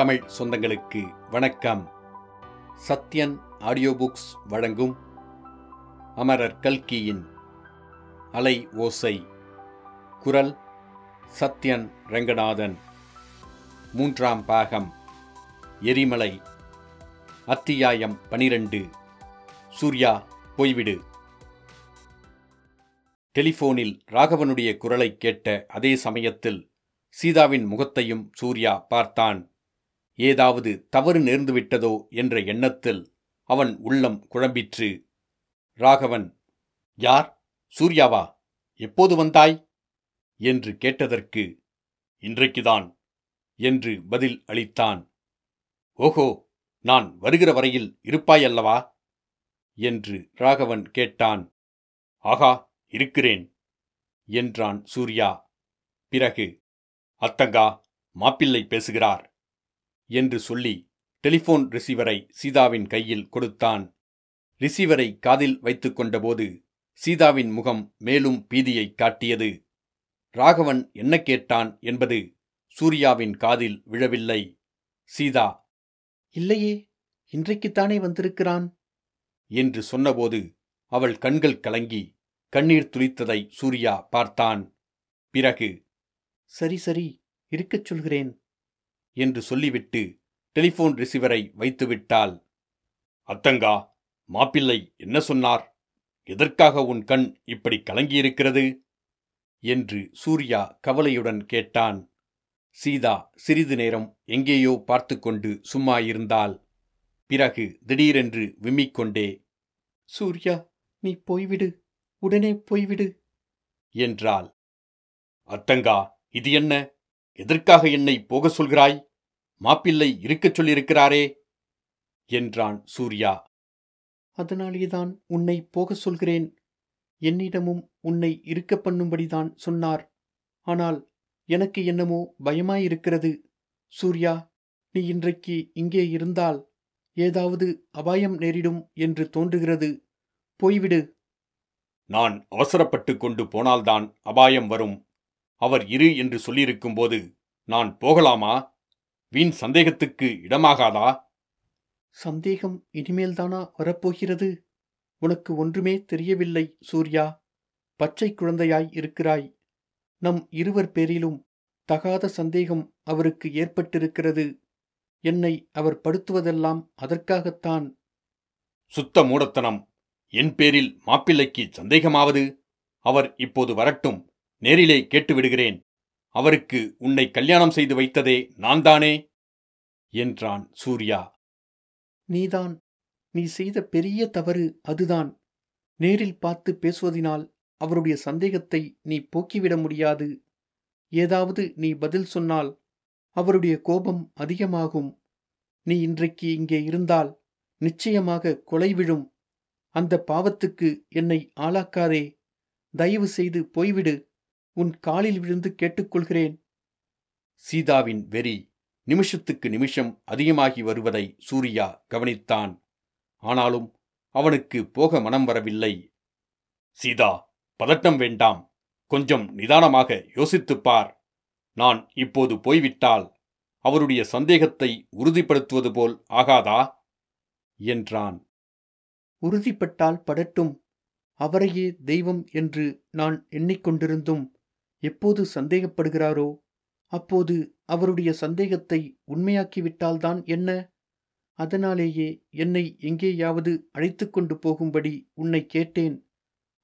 தமிழ் சொந்தங்களுக்கு வணக்கம். Sathyan audio books வழங்கும் அமரர் கல்கியின் அலை ஓசை. குரல் சத்யன் ரங்கநாதன். மூன்றாம் பாகம். எரிமலை. அத்தியாயம் பனிரெண்டு. சூர்யா போய்விடு. டெலிபோனில் ராகவனுடைய குரலைக் கேட்ட அதே சமயத்தில் சீதாவின் முகத்தையும் சூர்யா பார்த்தான். ஏதாவது தவறு நேர்ந்துவிட்டதோ என்ற எண்ணத்தில் அவன் உள்ளம் குழம்பிற்று. ராகவன் யார்? சூர்யாவா? எப்போது வந்தாய்? என்று கேட்டதற்கு இன்றைக்குதான் என்று பதில் அளித்தான். ஓஹோ நான் வருகிற வரையில் இருப்பாயல்லவா? என்று ராகவன் கேட்டான். ஆகா இருக்கிறேன் என்றான் சூர்யா. பிறகு அத்தங்கா மாப்பிள்ளை பேசுகிறார் என்று சொல்லி டெலிபோன் ரிசீவரை சீதாவின் கையில் கொடுத்தான். ரிசீவரை காதில் வைத்துக் கொண்டபோது சீதாவின் முகம் மேலும் பீதியை காட்டியது. ராகவன் என்ன கேட்டான் என்பது சூர்யாவின் காதில் விழவில்லை. சீதா இல்லையே இன்றைக்குத்தானே வந்திருக்கிறான்? என்று சொன்னபோது அவள் கண்கள் கலங்கி கண்ணீர் துளித்ததை சூர்யா பார்த்தான். பிறகு சரி சரி இருக்கச் சொல்கிறேன். என்று சொல்லிவிட்டு டெலிபோன் ரிசீவரை வைத்துவிட்டாள். அத்தங்கா மாப்பிள்ளை என்ன சொன்னார்? எதற்காக உன் கண் இப்படி கலங்கியிருக்கிறது? என்று சூர்யா கவலையுடன் கேட்டான். சீதா சிறிது நேரம் எங்கேயோ பார்த்து கொண்டு சும்மா இருந்தாள். பிறகு திடீரென்று விம்மிக்கொண்டே சூர்யா நீ போய்விடு உடனே போய்விடு என்றாள். அத்தங்கா இது என்ன? எதற்காக என்னை போக சொல்கிறாய்? மாப்பிள்ளை இருக்கச் சொல்லியிருக்கிறாரே என்றான் சூர்யா. அதனாலேதான் உன்னை போக சொல்கிறேன். என்னிடமும் உன்னை இருக்க பண்ணும்படிதான் சொன்னார். ஆனால் எனக்கு என்னமோ பயமாயிருக்கிறது. சூர்யா நீ இன்றைக்கு இங்கே இருந்தால் ஏதாவது அபாயம் நேரிடும் என்று தோன்றுகிறது. போய்விடு. நான் அவசரப்பட்டு கொண்டு போனால்தான் அபாயம் வரும் அவர் இரு என்று சொல்லியிருக்கும்போது நான் போகலாமா? வீண் சந்தேகத்துக்கு இடமாகாதா? சந்தேகம் இனிமேல்தானா வரப்போகிறது? உனக்கு ஒன்றுமே தெரியவில்லை சூர்யா. பச்சை குழந்தையாய் இருக்கிறாய். நம் இருவர் பேரிலும் தகாத சந்தேகம் அவருக்கு ஏற்பட்டிருக்கிறது. என்னை அவர் படுத்துவதெல்லாம் அதற்காகத்தான். சுத்த மூடத்தனம். என் பேரில் மாப்பிள்ளைக்கு சந்தேகமாவது? அவர் இப்போது வரட்டும். நேரிலே கேட்டு விடுகிறேன் அவருக்கு உன்னை கல்யாணம் செய்து வைத்ததே நான்தானே? என்றான் சூர்யா. நீதான். நீ செய்த பெரிய தவறு அதுதான். நேரில் பார்த்து பேசுவதினால் அவருடைய சந்தேகத்தை நீ போக்கிவிட முடியாது. ஏதாவது நீ பதில் சொன்னால் அவருடைய கோபம் அதிகமாகும். நீ இன்றைக்கு இங்கே இருந்தால் நிச்சயமாக கொலை விழும். அந்த பாவத்துக்கு என்னை ஆளாக்காதே. தயவு செய்து போய்விடு. உன் காலில் விழுந்து கேட்டுக்கொள்கிறேன். சீதாவின் வெறி நிமிஷத்துக்கு நிமிஷம் அதிகமாகி வருவதை சூர்யா கவனித்தான். ஆனாலும் அவனுக்கு போக மனம் வரவில்லை. சீதா பதட்டம் வேண்டாம். கொஞ்சம் நிதானமாக யோசித்துப் பார். நான் இப்போது போய்விட்டால் அவருடைய சந்தேகத்தை உறுதிப்படுத்துவது போல் ஆகாதா? என்றான். உறுதிப்பட்டால் படட்டும். அவரையே தெய்வம் என்று நான் எண்ணிக்கொண்டிருந்தும் எப்போது சந்தேகப்படுகிறாரோ அப்போது அவருடைய சந்தேகத்தை உண்மையாக்கிவிட்டால்தான் என்ன? அதனாலேயே என்னை எங்கேயாவது அழைத்து கொண்டு போகும்படி உன்னை கேட்டேன்.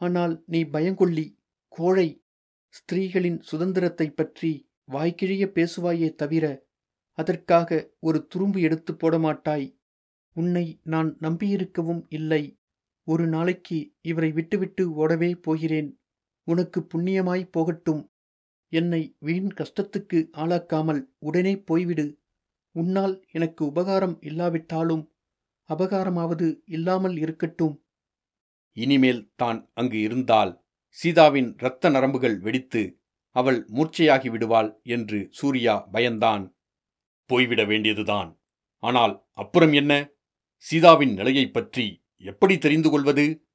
ஆனால் நீ பயங்கொள்ளி கோழை ஸ்திரீகளின் சுதந்திரத்தைப் பற்றி வாய்க்கிழிய பேசுவாயே தவிர அதற்காக ஒரு துரும்பு எடுத்து போட மாட்டாய் உன்னை நான் நம்பியிருக்கவும் இல்லை. ஒரு நாளைக்கு இவரை விட்டுவிட்டு ஓடவே போகிறேன். உனக்கு புண்ணியமாய் போகட்டும். என்னை வீண் கஷ்டத்துக்கு ஆளாக்காமல் உடனே போய்விடு. உன்னால் எனக்கு உபகாரம் இல்லாவிட்டாலும் அபகாரமாவது இல்லாமல் இருக்கட்டும். இனிமேல் தான் அங்கு இருந்தால் சீதாவின் இரத்த நரம்புகள் வெடித்து அவள் மூர்ச்சையாகி விடுவாள் என்று சூர்யா பயந்தான். போய்விட வேண்டியதுதான். ஆனால் அப்புறம் என்ன? சீதாவின் நிலையைப் பற்றி எப்படி தெரிந்து கொள்வது?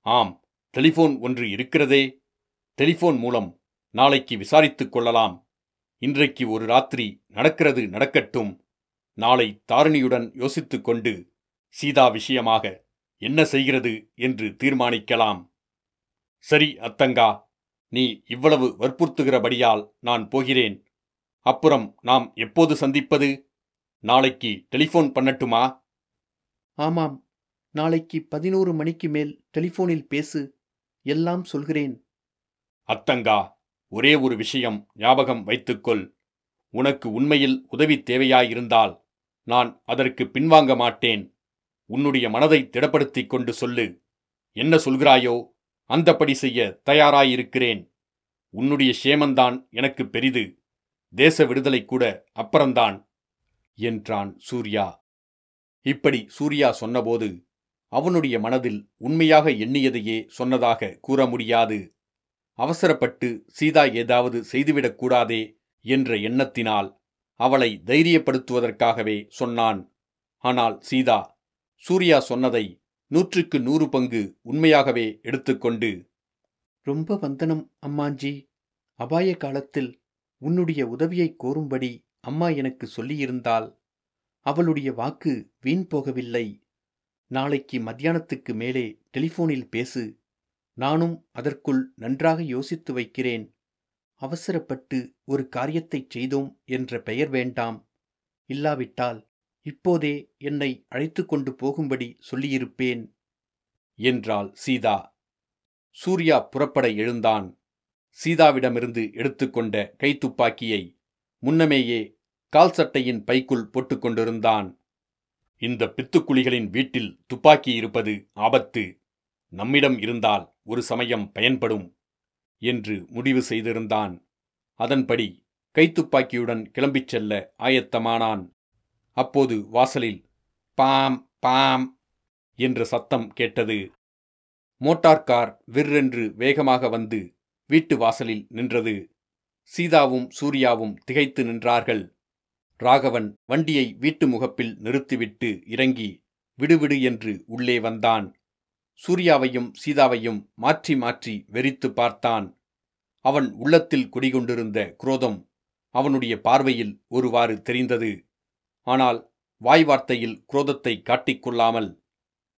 ஆம் டெலிபோன் ஒன்று இருக்கிறதே. டெலிஃபோன் மூலம் நாளைக்கு விசாரித்துக் கொள்ளலாம். இன்றைக்கு ஒரு ராத்திரி நடக்கிறது நடக்கட்டும். நாளை தாரிணியுடன் யோசித்துக் கொண்டு சீதா விஷயமாக என்ன செய்கிறது என்று தீர்மானிக்கலாம். சரி அத்தங்கா நீ இவ்வளவு வற்புறுத்துகிறபடியால் நான் போகிறேன். அப்புறம் நாம் எப்போது சந்திப்பது? நாளைக்கு டெலிஃபோன் பண்ணட்டுமா? ஆமாம். நாளைக்கு பதினோரு மணிக்கு மேல் டெலிஃபோனில் பேசு. எல்லாம் சொல்கிறேன். அத்தங்கா ஒரே ஒரு விஷயம் ஞாபகம் வைத்துக்கொள். உனக்கு உண்மையில் உதவி தேவையாயிருந்தால் நான் அதற்கு பின்வாங்க மாட்டேன். உன்னுடைய மனதை திடப்படுத்திக் கொண்டு சொல்லு. என்ன சொல்கிறாயோ அந்தப்படி செய்ய தயாராயிருக்கிறேன். உன்னுடைய சேமந்தான் எனக்கு பெரிது. தேச விடுதலை கூட அப்புறந்தான் என்றான் சூர்யா. இப்படி சூர்யா சொன்னபோது அவனுடைய மனதில் உண்மையாக எண்ணியதையே சொன்னதாக கூற முடியாது. அவசரப்பட்டு சீதா ஏதாவது செய்துவிடக்கூடாதே என்ற எண்ணத்தினால் அவளை தைரியப்படுத்துவதற்காகவே சொன்னான். ஆனால் சீதா சூர்யா சொன்னதை நூற்றுக்கு நூறு பங்கு உண்மையாகவே எடுத்துக்கொண்டு ரொம்ப வந்தனம் அம்மாஞ்சி அபாய காலத்தில் உன்னுடைய உதவியை கோரும்படி அம்மா எனக்கு சொல்லியிருந்தால் அவளுடைய வாக்கு வீண் போகவில்லை. நாளைக்கு மத்தியானத்துக்கு மேலே டெலிஃபோனில் பேசு. நானும் அதற்குள் நன்றாக யோசித்து வைக்கிறேன். அவசரப்பட்டு ஒரு காரியத்தைச் செய்தோம் என்ற பெயர் வேண்டாம். இல்லாவிட்டால் இப்போதே என்னை அழைத்து கொண்டு போகும்படி சொல்லியிருப்பேன். என்றாள் சீதா. சூர்யா புறப்பட எழுந்தான். சீதாவிடமிருந்து எடுத்துக்கொண்ட கைத்துப்பாக்கியை முன்னமேயே கால் சட்டையின் பைக்குள் போட்டுக்கொண்டிருந்தான் இந்த பித்துக்குழிகளின் வீட்டில் துப்பாக்கி இருப்பது ஆபத்து. நம்மிடம் இருந்தால் ஒரு சமயம் பயன்படும் என்று முடிவு செய்திருந்தான். அதன்படி கைத்துப்பாக்கியுடன் கிளம்பிச் செல்ல ஆயத்தமானான். அப்போது வாசலில் பாம் பாம் என்ற சத்தம் கேட்டது. மோட்டார் கார் விற்றென்று வேகமாக வந்து வீட்டு வாசலில் நின்றது. சீதாவும் சூர்யாவும் திகைத்து நின்றார்கள். ராகவன் வண்டியை வீட்டு முகப்பில் நிறுத்திவிட்டு இறங்கி விடுவிடு என்று உள்ளே வந்தான். சூர்யாவையும் சீதாவையும் மாற்றி மாற்றி வெறித்து பார்த்தான். அவன் உள்ளத்தில் குடிகொண்டிருந்த குரோதம் அவனுடைய பார்வையில் ஒருவாறு தெரிந்தது. ஆனால் வாய் வார்த்தையில் குரோதத்தை காட்டிக்கொள்ளாமல்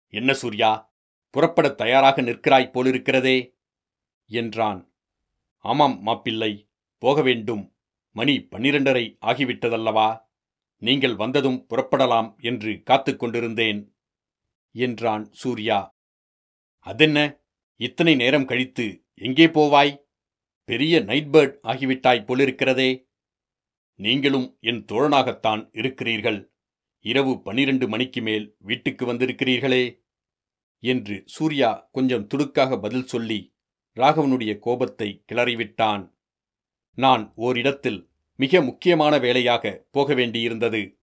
என்ன சூர்யா புறப்படத் தயாராக நிற்கிறாய் போலிருக்கிறதே? என்றான். ஆமாம் மாப்பிள்ளை போக வேண்டும். மணி பன்னிரண்டரை ஆகிவிட்டதல்லவா? நீங்கள் வந்ததும் புறப்படலாம் என்று காத்துக் கொண்டிருந்தேன் என்றான் சூர்யா. அதென்ன? இத்தனை நேரம் கழித்து எங்கே போவாய்? பெரிய நைட் பேர்ட் ஆகிவிட்டாய் போலிருக்கிறதே. நீங்களும் என் தோழனாகத்தான் இருக்கிறீர்கள். இரவு பனிரெண்டு மணிக்கு மேல் வீட்டுக்கு வந்திருக்கிறீர்களே. என்று சூர்யா கொஞ்சம் துடுக்காக பதில் சொல்லி ராகவனுடைய கோபத்தை கிளறிவிட்டான். நான் ஓரிடத்தில் மிக முக்கியமான வேலையாக போக வேண்டியிருந்தது.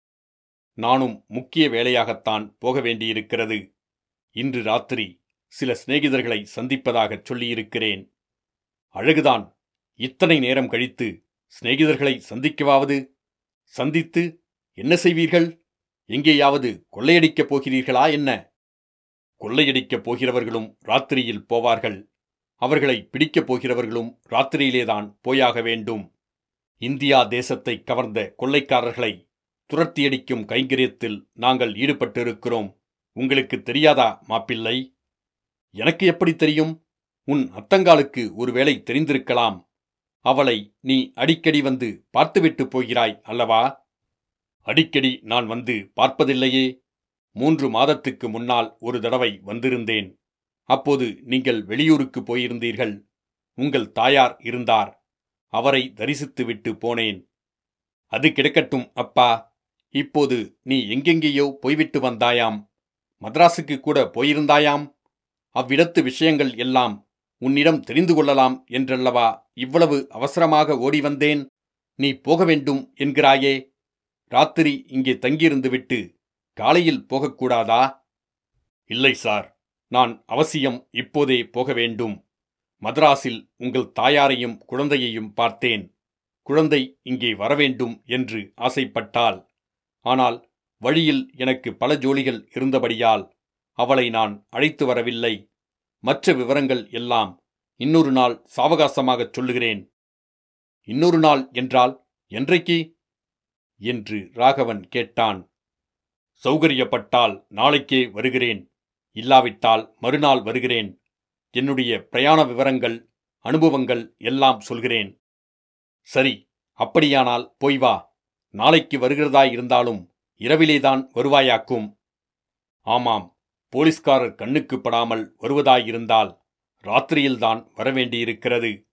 நானும் முக்கிய வேலையாகத்தான் போக வேண்டியிருக்கிறது. இன்று ராத்திரி சில சிநேகிதர்களை சந்திப்பதாகச் சொல்லியிருக்கிறேன். அழகுதான். இத்தனை நேரம் கழித்து சிநேகிதர்களை சந்திக்கவாவது? சந்தித்து என்ன செய்வீர்கள்? எங்கேயாவது கொள்ளையடிக்கப் போகிறீர்களா என்ன? கொள்ளையடிக்கப் போகிறவர்களும் ராத்திரியில் போவார்கள். அவர்களை பிடிக்கப் போகிறவர்களும் ராத்திரியிலேதான் போயாக வேண்டும். இந்தியா தேசத்தை கவர்ந்த கொள்ளைக்காரர்களை துரத்தியடிக்கும் கைங்கரியத்தில் நாங்கள் ஈடுபட்டிருக்கிறோம். உங்களுக்கு தெரியாதா மாப்பிள்ளை? எனக்கு எப்படி தெரியும்? உன் அத்தங்காலுக்கு ஒருவேளை தெரிந்திருக்கலாம். அவளை நீ அடிக்கடி வந்து பார்த்துவிட்டு போகிறாய் அல்லவா? அடிக்கடி நான் வந்து பார்ப்பதில்லையே. மூன்று மாதத்துக்கு முன்னால் ஒரு தடவை வந்திருந்தேன். அப்போது நீங்கள் வெளியூருக்கு போயிருந்தீர்கள். உங்கள் தாயார் இருந்தார். அவரை தரிசித்துவிட்டு போனேன். அது கிடக்கட்டும் அப்பா. இப்போது நீ எங்கெங்கேயோ போய்விட்டு வந்தாயாம். மദ്രാசுக்கு கூட போயிருந்தாயாம்? அவ்விடத்து விஷயங்கள் எல்லாம் உன்னிடம் தெரிந்து கொள்ளலாம் என்றல்லவா? இவ்வளவு அவசரமாக ஓடி வந்தேன் நீ போக வேண்டும் என்கிறாயே. ராத்திரி இங்கே தங்கியிருந்துவிட்டு காலையில் போகக்கூடாதா? இல்லை சார் நான் அவசியம் இப்போதே போக வேண்டும். மதராஸில் உங்கள் தாயாரையும் குழந்தையையும் பார்த்தேன். குழந்தை இங்கே வரவேண்டும் என்று ஆசைப்பட்டாள். ஆனால் வழியில் எனக்கு பல ஜோலிகள் இருந்தபடியால் அவளை நான் அழைத்து வரவில்லை. மற்ற விவரங்கள் எல்லாம் இன்னொரு நாள் சாவகாசமாகச் சொல்லுகிறேன். இன்னொரு நாள் என்றால் என்றைக்கு? என்று ராகவன் கேட்டான். சௌகரியப்பட்டால் நாளைக்கே வருகிறேன். இல்லாவிட்டால் மறுநாள் வருகிறேன். என்னுடைய பிரயாண விவரங்கள் அனுபவங்கள் எல்லாம் சொல்கிறேன். சரி அப்படியானால் போய் வா. நாளைக்கு வருகிறதாயிருந்தாலும் இரவிலேதான் வருவாயாக்கும். ஆமாம் போலீஸ்காரர் கண்ணுக்கு படாமல் வருவதாயிருந்தால் ராத்திரியில்தான் வரவேண்டியிருக்கிறது.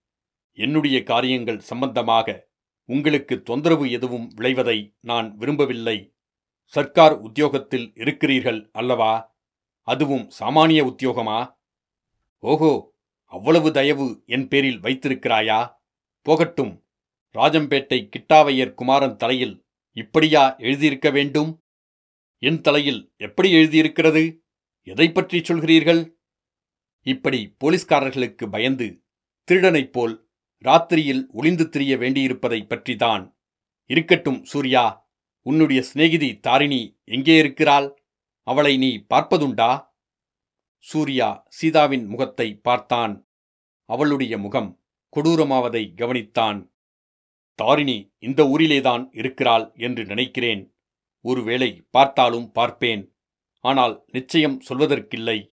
என்னுடைய காரியங்கள் சம்பந்தமாக உங்களுக்கு தொந்தரவு எதுவும் விளைவதை நான் விரும்பவில்லை. சர்க்கார் உத்தியோகத்தில் இருக்கிறீர்கள் அல்லவா? அதுவும் சாமானிய உத்தியோகமா? ஓஹோ அவ்வளவு தயவு என் பேரில் வைத்திருக்கிறாயா? போகட்டும் ராஜம்பேட்டை கிட்டாவையர் குமாரன் தலையில் இப்படியா எழுதியிருக்க வேண்டும்? என் தலையில் எப்படி எழுதியிருக்கிறது? எதை பற்றி சொல்கிறீர்கள்? இப்படி போலீஸ்காரர்களுக்கு பயந்து திருடனைப் போல் ராத்திரியில் ஒளிந்து திரிய வேண்டியிருப்பதை பற்றிதான் இருக்கட்டும் சூர்யா உன்னுடைய சிநேகிதி தாரிணி எங்கே இருக்கிறாள்? அவளை நீ பார்ப்பதுண்டா? சூர்யா சீதாவின் முகத்தை பார்த்தான். அவளுடைய முகம் கொடூரமாவதை கவனித்தான். தாரிணி இந்த ஊரிலேதான் இருக்கிறாள் என்று நினைக்கிறேன். ஒருவேளை பார்த்தாலும் பார்ப்பேன். ஆனால் நிச்சயம் சொல்வதற்கில்லை.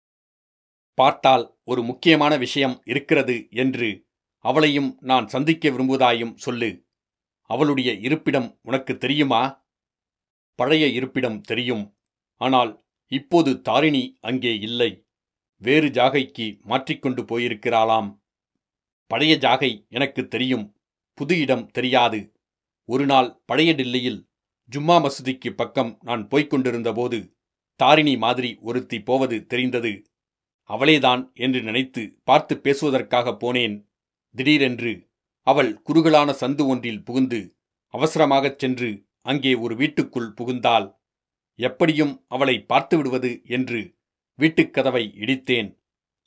பார்த்தால் ஒரு முக்கியமான விஷயம் இருக்கிறது என்று அவளையும் நான் சந்திக்க விரும்புவதாயும் சொல்லு. அவளுடைய இருப்பிடம் உனக்கு தெரியுமா? பழைய இருப்பிடம் தெரியும். ஆனால் இப்போது தாரிணி அங்கே இல்லை. வேறு ஜாகைக்கு மாற்றிக்கொண்டு போயிருக்கிறாளாம். பழைய ஜாகை எனக்கு தெரியும். புது இடம் தெரியாது. ஒரு நாள் பழைய டில்லியில் ஜும்மா மசூதிக்கு பக்கம் நான் போய்க் கொண்டிருந்தபோது தாரிணி மாதிரி ஒருத்தி போவது தெரிந்தது. அவளேதான் என்று நினைத்து பார்த்து பேசுவதற்காக போனேன். திடீரென்று அவள் குறுகலான சந்து ஒன்றில் புகுந்து அவசரமாகச் சென்று அங்கே ஒரு வீட்டுக்குள் புகுந்தாள். எப்படியும் அவளை பார்த்து விடுவது என்று வீட்டுக் கதவை இடித்தேன்.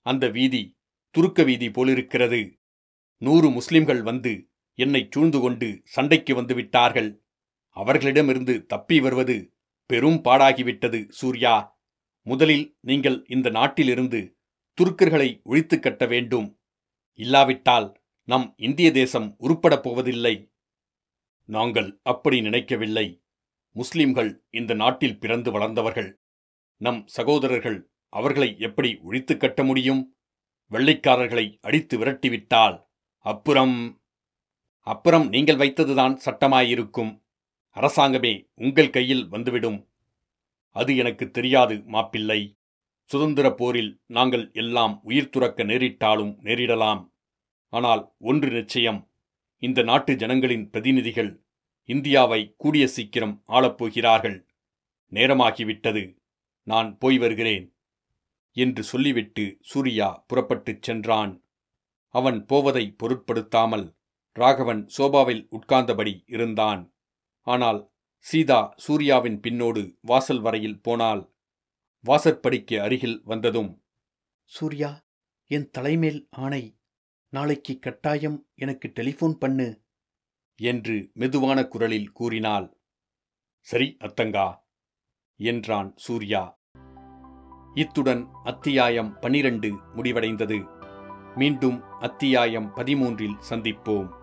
அந்த வீதி துருக்க வீதி போலிருக்கிறது. நூறு முஸ்லிம்கள் வந்து என்னைச் சூழ்ந்து கொண்டு சண்டைக்கு வந்துவிட்டார்கள். அவர்களிடமிருந்து தப்பி வருவது பெரும் பாடாகிவிட்டது சூர்யா. முதலில் நீங்கள் இந்த நாட்டிலிருந்து துருக்கர்களை ஒழித்து கட்ட வேண்டும். இல்லாவிட்டால் நம் இந்திய தேசம் உருப்படப் போவதில்லை. நாங்கள் அப்படி நினைக்கவில்லை. முஸ்லிம்கள் இந்த நாட்டில் பிறந்து வளர்ந்தவர்கள். நம் சகோதரர்கள் அவர்களை எப்படி ஒழித்து கட்ட முடியும்? வெள்ளைக்காரர்களை அடித்து விரட்டிவிட்டால் அப்புறம்? அப்புறம் நீங்கள் வைத்ததுதான் சட்டமாயிருக்கும். அரசாங்கமே உங்கள் கையில் வந்துவிடும். அது எனக்கு தெரியாது மாப்பிள்ளை. சுதந்திரப் போரில் நாங்கள் எல்லாம் உயிர் துறக்க நேரிட்டாலும் நேரிடலாம். ஆனால் ஒன்று நிச்சயம் இந்த நாட்டு ஜனங்களின் பிரதிநிதிகள் இந்தியாவை கூடிய சீக்கிரம் ஆளப்போகிறார்கள் நேரமாகிவிட்டது நான் போய் வருகிறேன் என்று சொல்லிவிட்டு சூர்யா புறப்பட்டுச் சென்றான். அவன் போவதை பொருட்படுத்தாமல் ராகவன் சோபாவில் உட்கார்ந்தபடி இருந்தான். ஆனால் சீதா சூர்யாவின் பின்னோடு வாசல் வரையில் போனாள் வாசற்படிக்கு அருகில் வந்ததும் சூர்யா என் தலைமேல் ஆணை. நாளைக்கு கட்டாயம் எனக்கு டெலிஃபோன் பண்ணு. என்று மெதுவான குரலில் கூறினாள். சரி அத்தங்கா என்றான் சூர்யா. இத்துடன் அத்தியாயம் பனிரண்டு முடிவடைந்தது. மீண்டும் அத்தியாயம் பதிமூன்றில் சந்திப்போம்.